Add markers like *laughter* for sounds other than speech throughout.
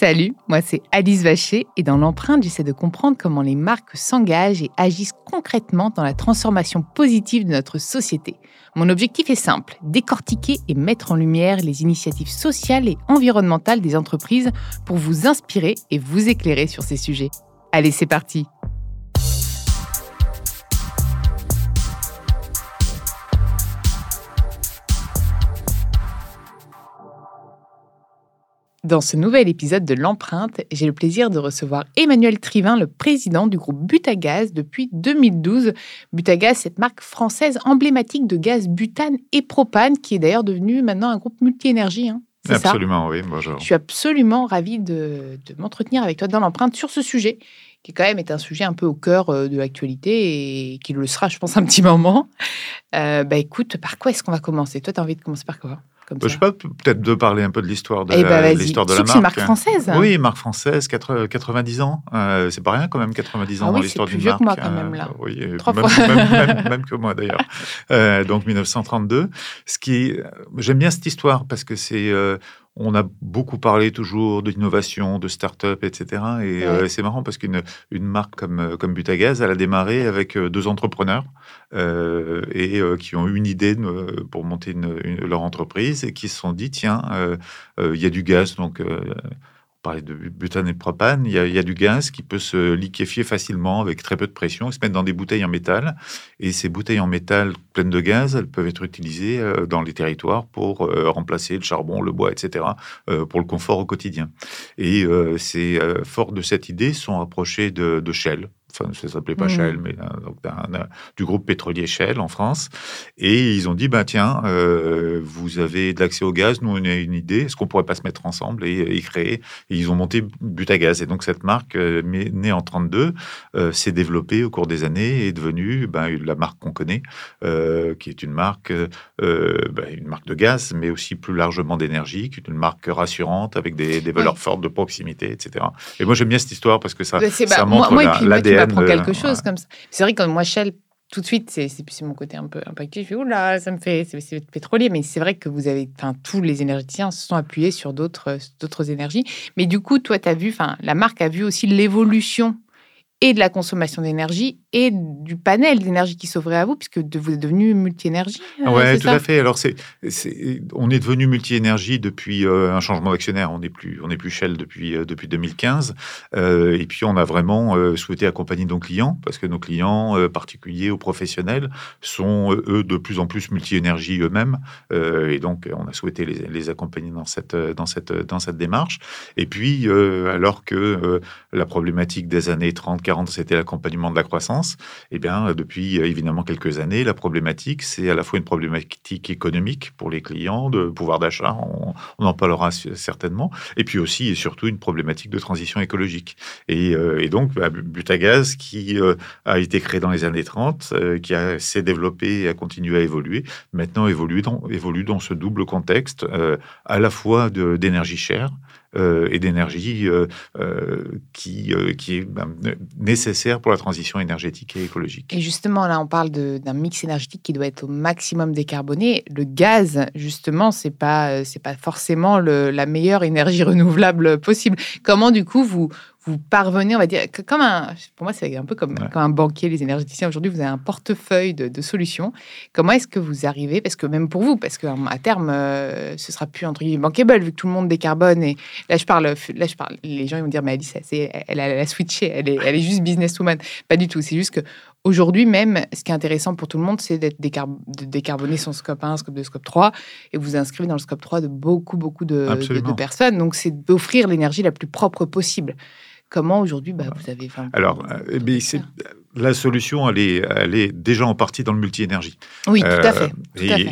Salut, moi c'est Alice Vacher et dans l'empreinte, j'essaie de comprendre comment les marques s'engagent et agissent concrètement dans la transformation positive de notre société. Mon objectif est simple, décortiquer et mettre en lumière les initiatives sociales et environnementales des entreprises pour vous inspirer et vous éclairer sur ces sujets. Allez, c'est parti Dans ce nouvel épisode de L'Empreinte, j'ai le plaisir de recevoir Emmanuel Trivin, le président du groupe Butagaz depuis 2012. Butagaz, cette marque française emblématique de gaz butane et propane, qui est d'ailleurs devenue maintenant un groupe multi-énergie. Hein. Absolument, oui, bonjour. Je suis absolument ravie de, m'entretenir avec toi dans l'empreinte sur ce sujet, qui quand même est un sujet un peu au cœur euh, de l'actualité et qui le sera, je pense, un petit moment. Euh, bah écoute, par quoi est-ce qu'on va commencer? Toi, tu as envie de commencer par quoi? Je ne sais pas, peut-être de parler un peu de l'histoire de, eh la, ben, l'histoire de la marque. C'est une marque française. Oui, marque française, 90 ans. Euh, c'est pas rien quand même, 90 ans ah dans l'histoire d'une marque. C'est plus vieux que moi quand même là. Euh, oui, *laughs* même, même, que moi d'ailleurs. Euh, donc 1932. Ce qui, j'aime bien cette histoire parce que c'est on a beaucoup parlé toujours d'innovation, de start-up, etc. Et euh, c'est marrant parce qu'une une marque comme, euh, comme Butagaz, elle a démarré avec euh, deux entrepreneurs et qui ont eu une idée pour monter leur entreprise et qui se sont dit tiens, il y a du gaz, donc de butane et propane, il y, a, du gaz qui peut se liquéfier facilement avec très peu de pression, se mettre dans des bouteilles en métal. Et ces bouteilles en métal pleines de gaz, elles peuvent être utilisées euh, dans les territoires pour euh, remplacer le charbon, le bois, etc., euh, pour le confort au quotidien. Et c'est fort de cette idée, sont rapprochés de, de Shell, enfin ça s'appelait pas mmh. Shell, mais euh, du groupe pétrolier Shell en France. Et ils ont dit, bah, tiens, euh, vous avez de l'accès au gaz, nous on a une idée, est-ce qu'on pourrait pas se mettre ensemble et, créer? Et ils ont monté Butagaz. Et donc cette marque, euh, née en 32, s'est développée au cours des années et est devenue ben, la marque qu'on connaît, qui est une marque, ben, une marque de gaz, mais aussi plus largement d'énergie, qui est une marque rassurante avec des, valeurs fortes de proximité, etc. Et moi j'aime bien cette histoire parce que ça, bah, ça montre l'ADN apprend quelque chose comme ça. C'est vrai que moi, Shell, tout de suite, c'est mon côté un peu impacté. Je fais, oula, ça me fait, c'est pétrolier. Mais c'est vrai que vous avez, enfin, tous les énergéticiens se sont appuyés sur d'autres énergies. Mais du coup, toi, tu as vu, enfin, la marque a vu aussi l'évolution et de la consommation d'énergie et du panel d'énergie qui s'ouvrait à vous, puisque vous êtes devenu multi-énergie. Euh, oui, tout à fait. Alors, c'est, on est devenu multi-énergie depuis euh, un changement d'actionnaire. On n'est plus, on est plus Shell depuis, euh, depuis 2015. et puis, on a vraiment souhaité accompagner nos clients, parce que nos clients, particuliers ou professionnels, sont, eux, de plus en plus multi-énergie eux-mêmes. et donc, on a souhaité les, les, accompagner dans cette, dans, cette, dans cette démarche. Et puis, alors que la problématique des années 30, c'était l'accompagnement de la croissance. Eh bien, depuis évidemment quelques années, la problématique, c'est à la fois une problématique économique pour les clients, de pouvoir d'achat, on, en parlera certainement, et puis aussi et surtout une problématique de transition écologique. Et, euh, donc, bah, Butagaz, qui euh, a été créé dans les années 30, euh, qui s'est développé et a continué à évoluer, maintenant évolue dans ce double contexte, à la fois d'énergie chère, euh, et d'énergie euh, euh, qui, qui est ben, nécessaire pour la transition énergétique et écologique. Et justement, là, on parle d'un mix énergétique qui doit être au maximum décarboné. Le gaz, justement, c'est pas pas forcément la meilleure énergie *laughs* renouvelable possible. Comment, du coup, vous vous parvenez, on va dire, comme un, pour moi, c'est un peu comme, comme un banquier, les énergéticiens. Aujourd'hui, vous avez un portefeuille de, solutions. Comment est-ce que vous arrivez, parce que même pour vous, parce qu'à terme, euh, ce sera plus entre guillemets bankable vu que tout le monde décarbone. Et là, je parle, là, je parle, les gens ils vont dire, mais Alice, elle, elle, elle, a switché, elle est, elle est juste businesswoman. Pas du tout. C'est juste que Aujourd'hui même, ce qui est intéressant pour tout le monde, c'est d'être de décarboner son scope 1, scope 2, scope 3, et vous inscrivez dans le scope 3 de beaucoup, beaucoup de, de personnes. Donc, c'est d'offrir l'énergie la plus propre possible. Comment aujourd'hui, bah, vous avez... Alors, euh, mais c'est la solution, elle est, elle est déjà en partie dans le multi-énergie. Oui, tout à fait. Euh,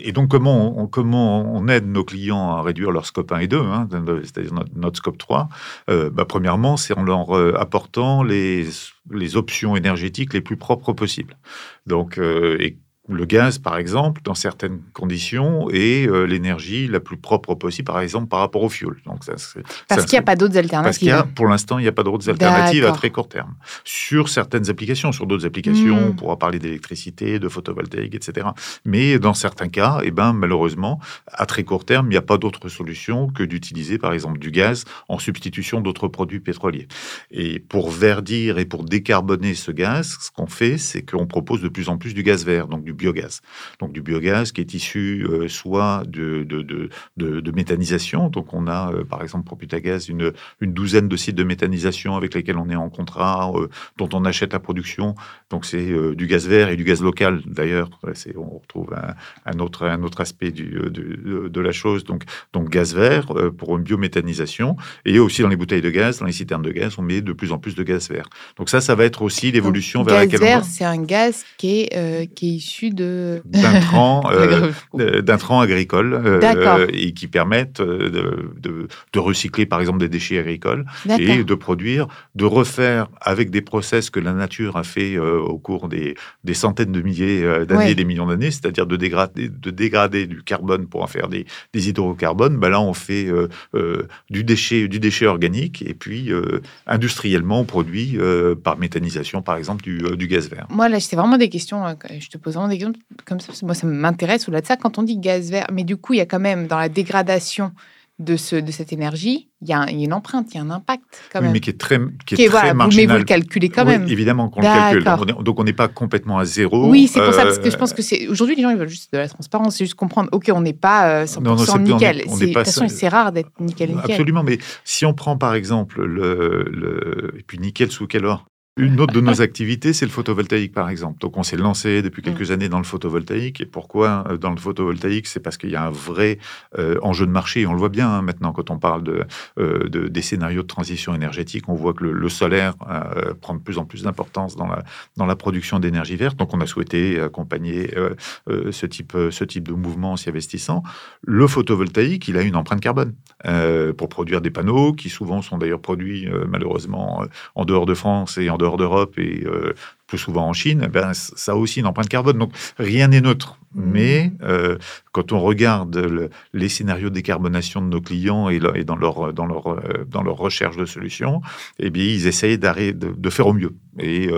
et, donc, comment on, comment on aide nos clients à réduire leur scope 1 et 2, hein, c'est-à-dire notre, scope 3 euh, bah, Premièrement, c'est en leur apportant les, les options énergétiques les plus propres possibles. Donc, et le gaz, par exemple, dans certaines conditions, est euh, l'énergie la plus propre possible, par exemple, par rapport au fioul. Donc, ça, parce qu'il n'y a pas d'autres alternatives. Parce pour l'instant, il n'y a pas d'autres alternatives à très court terme. Sur certaines applications, sur d'autres applications, hmm. on pourra parler d'électricité, de photovoltaïque, etc. Mais dans certains cas, eh ben, malheureusement, à très court terme, il n'y a pas d'autre solution que d'utiliser, par exemple, du gaz en substitution d'autres produits pétroliers. Et pour verdir et pour décarboner ce gaz, ce qu'on fait, c'est qu'on propose de plus en plus du gaz vert, donc du biogaz. Donc du biogaz qui est issu euh, soit de, de, de, méthanisation. Donc on a euh, par exemple pour Putagaz une, une douzaine de sites de méthanisation avec lesquels on est en contrat, euh, dont on achète la production. Donc c'est du gaz vert et du gaz local d'ailleurs. On retrouve un, autre, un autre aspect du, de, la chose. Donc, donc gaz vert pour une biométhanisation. Et aussi dans les bouteilles de gaz, dans les citernes de gaz, on met de plus en plus de gaz vert. Donc ça, ça va être aussi l'évolution vers laquelle vert, c'est un gaz qui est, qui est issu de d'intrants *laughs* euh, agricoles euh, et qui permettent euh, de, de, recycler par exemple des déchets agricoles et de produire, de refaire avec des process que la nature a fait au cours des, des centaines de milliers d'années, des millions d'années, c'est-à-dire de dégrader, de dégrader du carbone pour en faire des, des hydrocarbones. Ben là, on fait du déchet, du déchet organique et puis industriellement on produit par méthanisation par exemple du, du gaz vert. Moi là, c'est vraiment des questions. Je te pose vraiment des comme ça, moi, ça m'intéresse au-delà de ça. Quand on dit gaz vert, mais du coup, il y a quand même dans la dégradation de, ce, de cette énergie, il y, a une empreinte, il y a un impact quand même. mais qui est très, qui est, très marginal. Mais vous le calculez quand même. évidemment qu'on le calcule. Donc on n'est pas complètement à zéro. Oui, c'est pour ça, parce que je pense que c'est aujourd'hui les gens ils veulent juste de la transparence, c'est juste comprendre. Ok, on n'est pas 100% euh, nickel. de toute façon, c'est rare d'être nickel, nickel. Absolument, mais si on prend par exemple le, le et puis nickel sous quel or? Une autre de nos activités, c'est le photovoltaïque, par exemple. Donc, on s'est lancé depuis mm. quelques années dans le photovoltaïque. Et pourquoi euh, dans le photovoltaïque? C'est parce qu'il y a un vrai euh, enjeu de marché. On le voit bien hein, maintenant quand on parle euh, de, des scénarios de transition énergétique. On voit que le, solaire prend de plus en plus d'importance dans la, dans la production d'énergie verte. Donc, on a souhaité accompagner ce, type, ce type de mouvement en s'y investissant. Le photovoltaïque, il a une empreinte carbone pour produire des panneaux qui souvent sont d'ailleurs produits malheureusement en dehors de France et en dehors d'Europe et euh, plus souvent en Chine, eh ben, ça a aussi une empreinte carbone. Donc rien n'est neutre. Mais euh, quand on regarde les scénarios de décarbonation de nos clients et, dans, leur, dans, leur, euh, dans leur recherche de solutions, eh bien, ils essayent de, de, faire au mieux. Et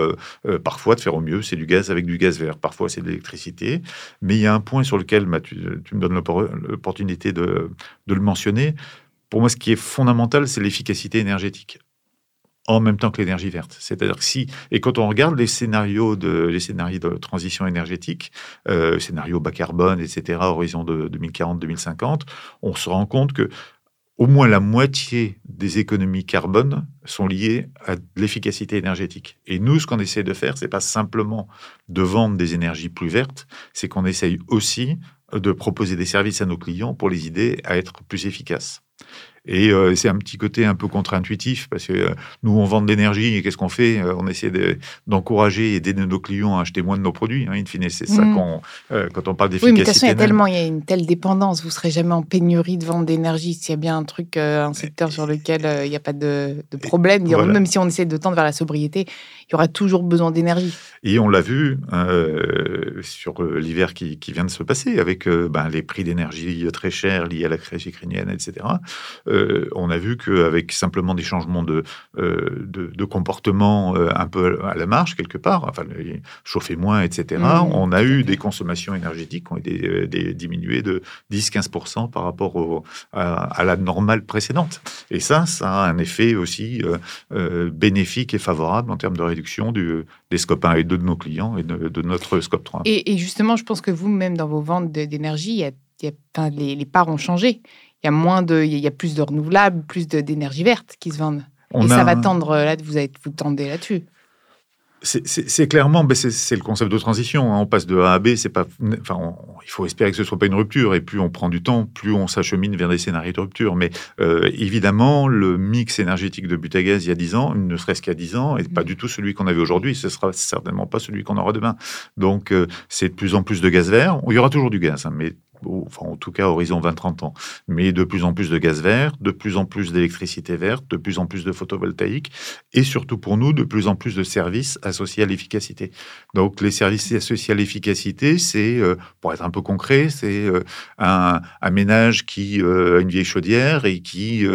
parfois, de faire au mieux, c'est du gaz avec du gaz vert. Parfois, c'est de l'électricité. Mais il y a un point sur lequel tu, tu, me donnes l'opportunité de, de le mentionner. Pour moi, ce qui est fondamental, c'est l'efficacité énergétique en même temps que l'énergie verte. C'est-à-dire que si, et quand on regarde les scénarios de, les scénarios de transition énergétique, euh, scénarios bas carbone, etc., horizon de 2040-2050, on se rend compte que au moins la moitié des économies carbone sont liées à l'efficacité énergétique. Et nous, ce qu'on essaie de faire, c'est pas simplement de vendre des énergies plus vertes, c'est qu'on essaye aussi de proposer des services à nos clients pour les aider à être plus efficaces. Et euh, c'est un petit côté un peu contre-intuitif parce que euh, nous, on vend de l'énergie et qu'est-ce qu'on fait euh, On essaie d'encourager et d'aider nos clients à acheter moins de nos produits. Hein. In fine, c'est ça mm. qu'on, quand on parle d'efficacité. Oui, mais de toute façon, il y a tellement, il y a une telle dépendance. Vous serez jamais en pénurie de vente d'énergie s'il y a bien un truc, un secteur sur lequel il n'y a pas de, problème. Même si on essaie de tendre vers la sobriété, il y aura toujours besoin d'énergie. Et on l'a vu sur l'hiver qui, vient de se passer avec ben, les prix d'énergie très chers liés à la crise ukrainienne, etc. on a vu qu'avec simplement des changements de, de, comportement un peu à la marge, quelque part, enfin, chauffer moins, etc., mmh, on a eu des consommations énergétiques qui ont été diminuées de 10-15% par rapport au, à, la normale précédente. Et ça, ça a un effet aussi bénéfique et favorable en termes de réduction du, des scope 1 et 2 de nos clients et de, notre scope 3. Et, justement, je pense que vous-même, dans vos ventes d'énergie, il y a, les, les, parts ont changé. Il y a moins de, il y a plus de renouvelables, plus d'énergie verte qui se vendent. et ça va tendre, là, vous, êtes, vous tendez là-dessus. C'est clairement, ben, c'est le concept de transition. Hein. On passe de A à B. C'est pas, enfin, il faut espérer que ce soit pas une rupture. Et plus on prend du temps, plus on s'achemine vers des scénarios de rupture. Mais euh, évidemment, le mix énergétique de but à gaz il y a 10 ans, ne serait-ce qu'il y a 10 ans, et pas mmh. du tout celui qu'on avait aujourd'hui. Ce sera certainement pas celui qu'on aura demain. Donc, euh, c'est de plus en plus de gaz vert. Il y aura toujours du gaz, hein, mais enfin en tout cas horizon 20-30 ans, mais de plus en plus de gaz vert, de plus en plus d'électricité verte, de plus en plus de photovoltaïque, et surtout pour nous, de plus en plus de services associés à l'efficacité. Donc les services associés à l'efficacité, c'est, euh, pour être un peu concret, c'est euh, un, ménage qui euh, a une vieille chaudière et qui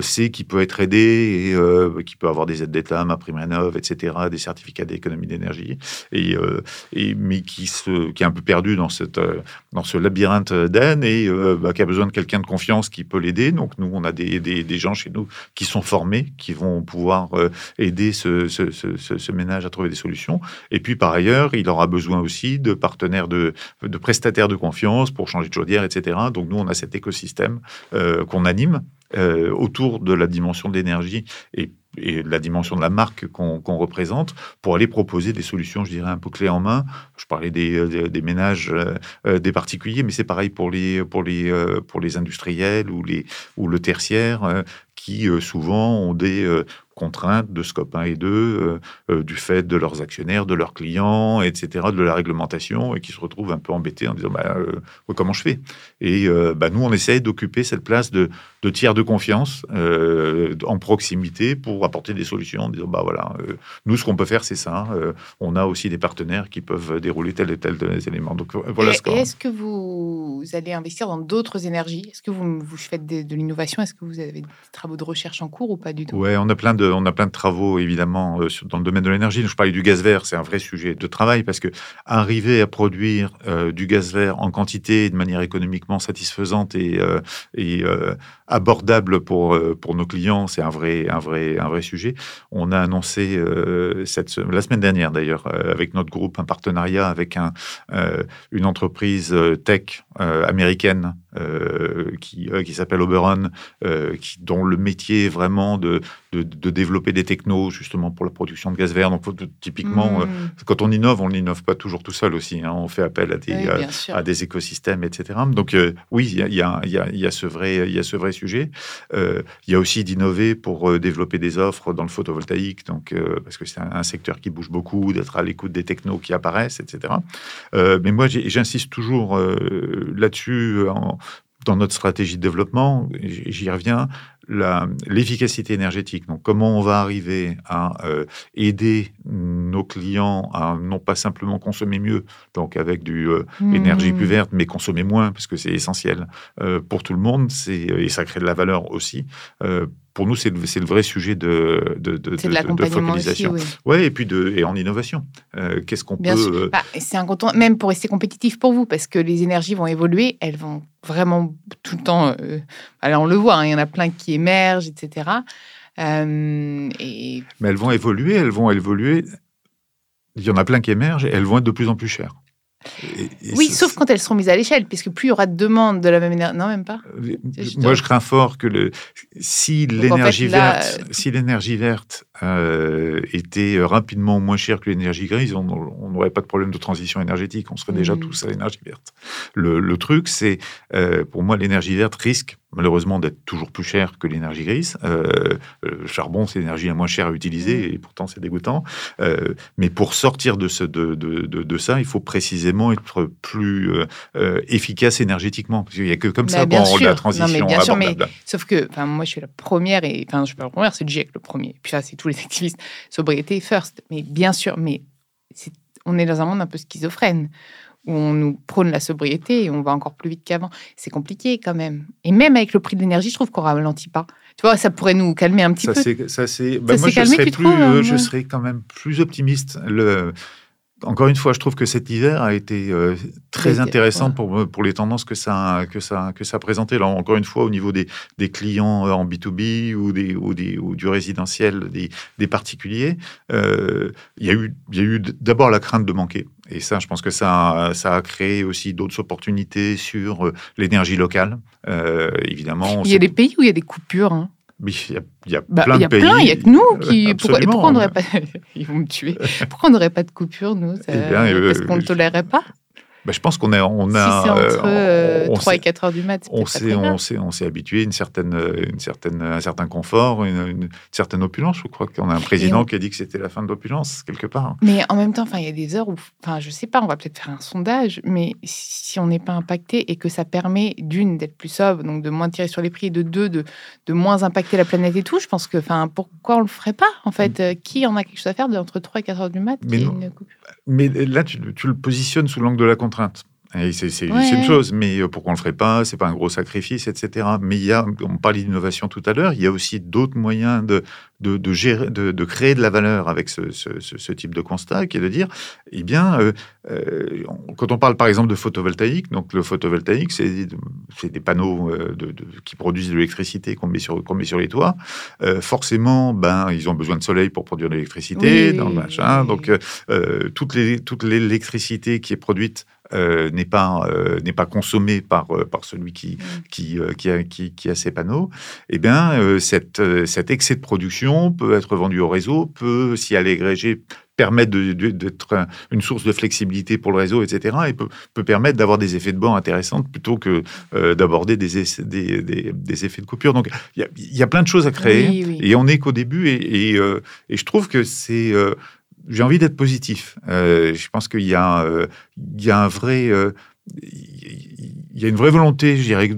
sait qu'il peut être aidé et qui peut avoir des aides d'État, ma prime rénov, etc., des certificats d'économie d'énergie, et, et, mais qui, se, qui est un peu perdu dans, cette, dans ce labyrinthe labyrinthe et euh, bah, qui a besoin de quelqu'un de confiance qui peut l'aider. Donc nous, on a des, des, gens chez nous qui sont formés, qui vont pouvoir euh, aider ce, ce, ce, ménage à trouver des solutions. Et puis par ailleurs, il aura besoin aussi de partenaires, de, de prestataires de confiance pour changer de chaudière, etc. Donc nous, on a cet écosystème euh, qu'on anime autour de la dimension de l'énergie et et la dimension de la marque qu'on représente pour aller proposer des solutions, je dirais, un peu clés en main. Je parlais des, euh, ménages, euh, euh, des particuliers, mais c'est pareil pour les, pour, les, pour les industriels ou, les, ou le tertiaire qui souvent ont des contraintes de scope 1 et 2 euh, euh, du fait de leurs actionnaires, de leurs clients, etc., de la réglementation, et qui se retrouvent un peu embêtés en disant bah, euh, comment je fais? Et bah, nous, on essaye d'occuper cette place de, tiers de confiance en proximité pour apporter des solutions en disant bah, voilà, nous, ce qu'on peut faire, c'est ça. on a aussi des partenaires qui peuvent dérouler tel et tel éléments. Donc voilà et, est-ce que vous allez investir dans d'autres énergies? Est-ce que vous, vous faites de, de l'innovation? Est-ce que vous avez des travaux de recherche en cours ou pas du tout? Ouais, on a plein de on a plein de travaux évidemment euh, dans le domaine de l'énergie. Je parlais du gaz vert, c'est un vrai sujet de travail parce que arriver à produire euh, du gaz vert en quantité de manière économiquement satisfaisante et, euh, abordable pour nos clients, c'est un vrai un vrai un vrai sujet. On a annoncé cette la semaine dernière d'ailleurs avec notre groupe un partenariat avec un une entreprise tech américaine qui qui s'appelle Oberon, qui dont le métier est vraiment de de, de développer des technos justement pour la production de gaz vert. Donc, typiquement, euh, hmm. quand on innove, on n'innove pas toujours tout seul aussi. Hein. On fait appel à des, euh, à des écosystèmes, etc. Donc, euh, oui, il y a, y, a, y a, ce vrai, y a ce vrai sujet. il y a aussi d'innover pour développer des offres dans le photovoltaïque, donc parce que c'est un, secteur qui bouge beaucoup, d'être à l'écoute des technos qui apparaissent, etc. mais moi, j'insiste toujours là-dessus dans notre stratégie de développement. J'y reviens l'efficacité énergétique. Donc, comment on va arriver à euh, aider nos clients à non pas simplement consommer mieux, donc avec du euh, mmh. énergie plus verte, mais consommer moins, parce que c'est essentiel euh, pour tout le monde, et ça crée de la valeur aussi pour nous, c'est le, le, vrai sujet de, de, de, de focalisation. oui. Ouais, et puis de, et en innovation. Qu'est-ce qu'on peut. Euh... Bah, c'est un même pour rester compétitif pour vous, parce que les énergies vont évoluer, elles vont vraiment tout le temps. Euh... Alors, on le voit, hein, il y en a plein qui émergent, etc. Euh, et... Mais elles vont évoluer, elles vont évoluer. Il y en a plein qui émergent et elles vont être de plus en plus chères oui, sauf quand elles seront mises à l'échelle, puisque plus il y aura de demandes de la même énergie. Non, même pas. Euh, moi, je crains fort que le, si l'énergie verte, si l'énergie verte euh, était rapidement moins chère que l'énergie grise, on n'aurait pas de problème de transition énergétique. On serait déjà mmh. tous à l'énergie verte. Le, truc, c'est, euh, pour moi, l'énergie verte risque malheureusement d'être toujours plus cher que l'énergie grise. Euh, le charbon, c'est l'énergie la moins chère à utiliser mmh. et pourtant c'est dégoûtant. Euh, mais pour sortir de, ce, de, de, de, ça, il faut précisément être plus euh, efficace énergétiquement. Parce qu'il n'y a que comme ça qu'on rend la transition non, mais bien sûr, mais, sauf que moi je suis la première, et enfin je suis pas la première, c'est le GIEC le premier. Puis ça, c'est tous les activistes. Sobriété first. Mais bien sûr, mais on est dans un monde un peu schizophrène où on nous prône la sobriété et on va encore plus vite qu'avant. C'est compliqué quand même. Et même avec le prix de l'énergie, je trouve qu'on ralentit pas. Tu vois, ça pourrait nous calmer un petit ça, peu. Ça, c'est. Bah, moi, je calmé, serais plus, trouves, euh, hein, je serais quand même plus optimiste. Le, encore une fois, je trouve que cet hiver a été euh, très été, intéressant ouais. pour, pour les tendances que ça, que ça, que ça présentait. Là, encore une fois, au niveau des, des clients euh, en B2B ou, des, ou, des, ou du résidentiel, des, des particuliers, euh, il y a eu, il y a eu d'abord la crainte de manquer. Et ça, je pense que ça, ça a créé aussi d'autres opportunités sur euh, l'énergie locale. Euh, évidemment, Il y a des pays où il y a des coupures. hein. Mais il y a, il y a Bah, plein il y de a pays. plein, il y a que nous qui. Pourquoi, pourquoi on n'aurait pas. *laughs* Ils vont me tuer. Pourquoi on n'aurait pas de coupure, nous ça- Eh bien, euh, Parce qu'on ne tolérerait pas? Bah, je pense qu'on a, on a, entre euh, euh, on 3 s'est- et 4 heures du mat, on s'est, très grave. on s'est, on s'est habitué à une certaine, une certaine, un certain confort, une, une certaine opulence. Je crois qu'on a un président on- qui a dit que c'était la fin de l'opulence quelque part. Mais en même temps, il y a des heures où, je sais pas, on va peut-être faire un sondage, mais si on n'est pas impacté et que ça permet d'une d'être plus sobre, donc de moins tirer sur les prix, et de deux de, de moins impacter la planète et tout, je pense que, pourquoi on le ferait pas en fait? Euh, Qui en a quelque chose à faire de entre 3 et 4 heures du mat Mais non. une là, tu, tu le positionnes sous l'angle de la contrainte. Et c'est, Ouais. une chose, mais euh, pourquoi on le ferait pas? C'est pas un gros sacrifice, etc. Mais il y a, on parlait d'innovation tout à l'heure, il y a aussi d'autres moyens de, de, de gérer, de, de créer de la valeur avec ce, ce- ce- ce type de constat, qui est de dire, eh bien, euh, euh, quand on parle par exemple de photovoltaïque, donc le photovoltaïque, c'est, des panneaux de, qui produisent de l'électricité qu'on met sur, qu'on met sur les toits. Euh, forcément, ben, ils ont besoin de soleil pour produire de l'électricité, Oui, oui. Donc, les, toute l'électricité qui est produite euh, n'est pas, euh, n'est pas consommée par, euh, par celui qui, qui, euh, qui, a, qui, qui a ces panneaux. Eh bien, cette, cet excès de production peut être vendu au réseau, peut, si elle est agrégée, permettre d'être un- une source de flexibilité pour le réseau, etc. Et peut, peut permettre d'avoir des effets de bord intéressants plutôt que euh, d'aborder des, des, des, des effets de coupure. Donc, il y a, il y a plein de choses à créer. Oui, oui. Et on n'est qu'au début. Et, et, euh, et je trouve que c'est. euh, j'ai envie d'être positif. Euh, je pense qu'il y, a, euh, un vrai. euh, il y a une vraie volonté, je dirais,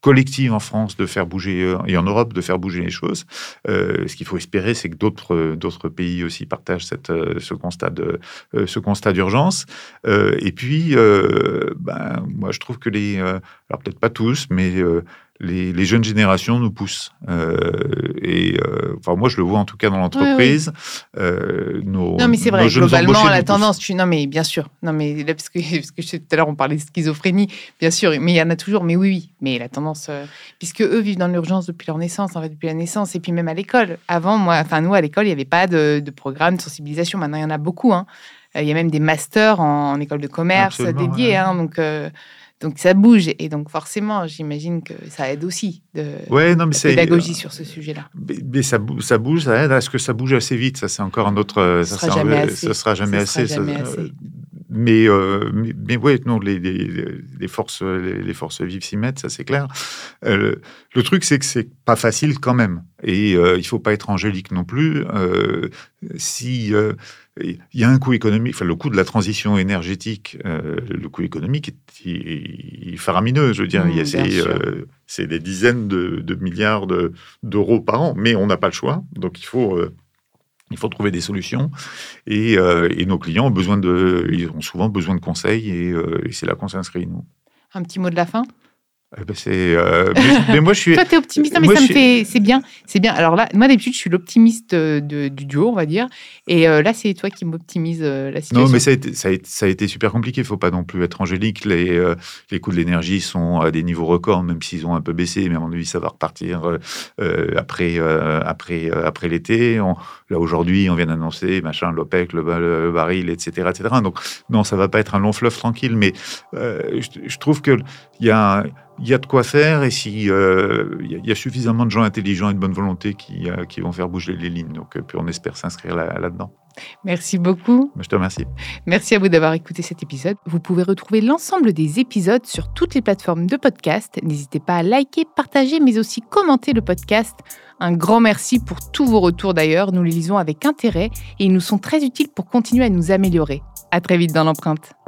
collective en France de faire bouger, euh, et en Europe de faire bouger les choses. Euh, ce qu'il faut espérer, c'est que d'autres euh, pays aussi partagent euh, ce constat euh, d'urgence. Euh, et puis, euh, ben, moi, je trouve que les, euh, alors peut-être pas tous, mais euh, les, jeunes générations nous poussent. Euh, et euh, enfin, moi, je le vois en tout cas dans l'entreprise. Euh, nos- Non, mais c'est vrai, globalement, la tendance, tu... non, mais bien sûr, non, mais là, parce que, *laughs* parce que je tout à l'heure, on parlait de schizophrénie, bien sûr, mais il y en a toujours, mais oui, oui, mais la tendance, euh, puisque eux vivent dans l'urgence depuis leur naissance, en fait, depuis la naissance, et puis même à l'école. Avant, moi, enfin, nous, à l'école, il n'y avait pas de, de programme de sensibilisation, maintenant, il y en a beaucoup, hein. Euh, Il y a même des masters en, en école de commerce Absolument, dédiés, ouais. hein, donc, donc ça bouge, et donc forcément, j'imagine que ça aide aussi de Ouais, non, mais la c'est pédagogie sur ce sujet-là. Mais, mais ça, bou- ça bouge, ça aide à ce que ça bouge assez vite? Ça, c'est encore un autre. euh, Ce Ça, sera un- jamais assez. ça sera jamais Ce sera assez. ça- jamais euh, assez. Mais, euh, mais, mais ouais, non, les, les, les forces, les, les forces vives s'y mettent, ça c'est clair. Euh, le truc, c'est que c'est pas facile quand même, et euh, il faut pas être angélique non plus. Euh, si euh, il y a un coût économique, enfin le coût de la transition énergétique, le coût économique est, faramineux. Je veux dire, Mmh, c'est des dizaines de, de milliards de- d'euros par an, mais on n'a pas le choix, donc il faut. Il faut trouver des solutions et, euh, et nos clients ont besoin de, ils ont souvent besoin de conseils et, euh, et c'est là qu'on s'inscrit nous. Un petit mot de la fin? Ben, c'est, euh, mais, *laughs* mais moi je suis, Toi, t'es optimiste. Mais Moi, ça me fait. C'est bien. C'est bien. Alors là, moi, d'habitude, je suis l'optimiste euh, du duo, on va dire. Et euh, là, c'est toi qui m'optimise euh, la situation. Non, mais ça a, été, ça, a été, ça a été super compliqué. Il ne faut pas non plus être angélique. Les, euh, les coûts de l'énergie sont à des niveaux records, même s'ils ont un peu baissé. Mais à mon avis, ça va repartir euh, euh, après, euh, après, euh, après l'été. On- Là, aujourd'hui, on vient d'annoncer machin, l'OPEC, le, ba- le baril, etc., etc. Donc, non, ça va pas être un long fleuve tranquille. Mais euh, je, je trouve qu'il y a, il y a de quoi faire. Et si euh, il y, a- il y a suffisamment de gens intelligents et de bonne volonté qui, euh, qui vont faire bouger les lignes. Donc, euh, puis on espère s'inscrire là- là-dedans. Merci beaucoup. Je te remercie. Merci à vous d'avoir écouté cet épisode. Vous pouvez retrouver l'ensemble des épisodes sur toutes les plateformes de podcast. N'hésitez pas à liker, partager, mais aussi commenter le podcast. Un grand merci pour tous vos retours d'ailleurs. Nous les lisons avec intérêt et ils nous sont très utiles pour continuer à nous améliorer. À très vite dans l'empreinte.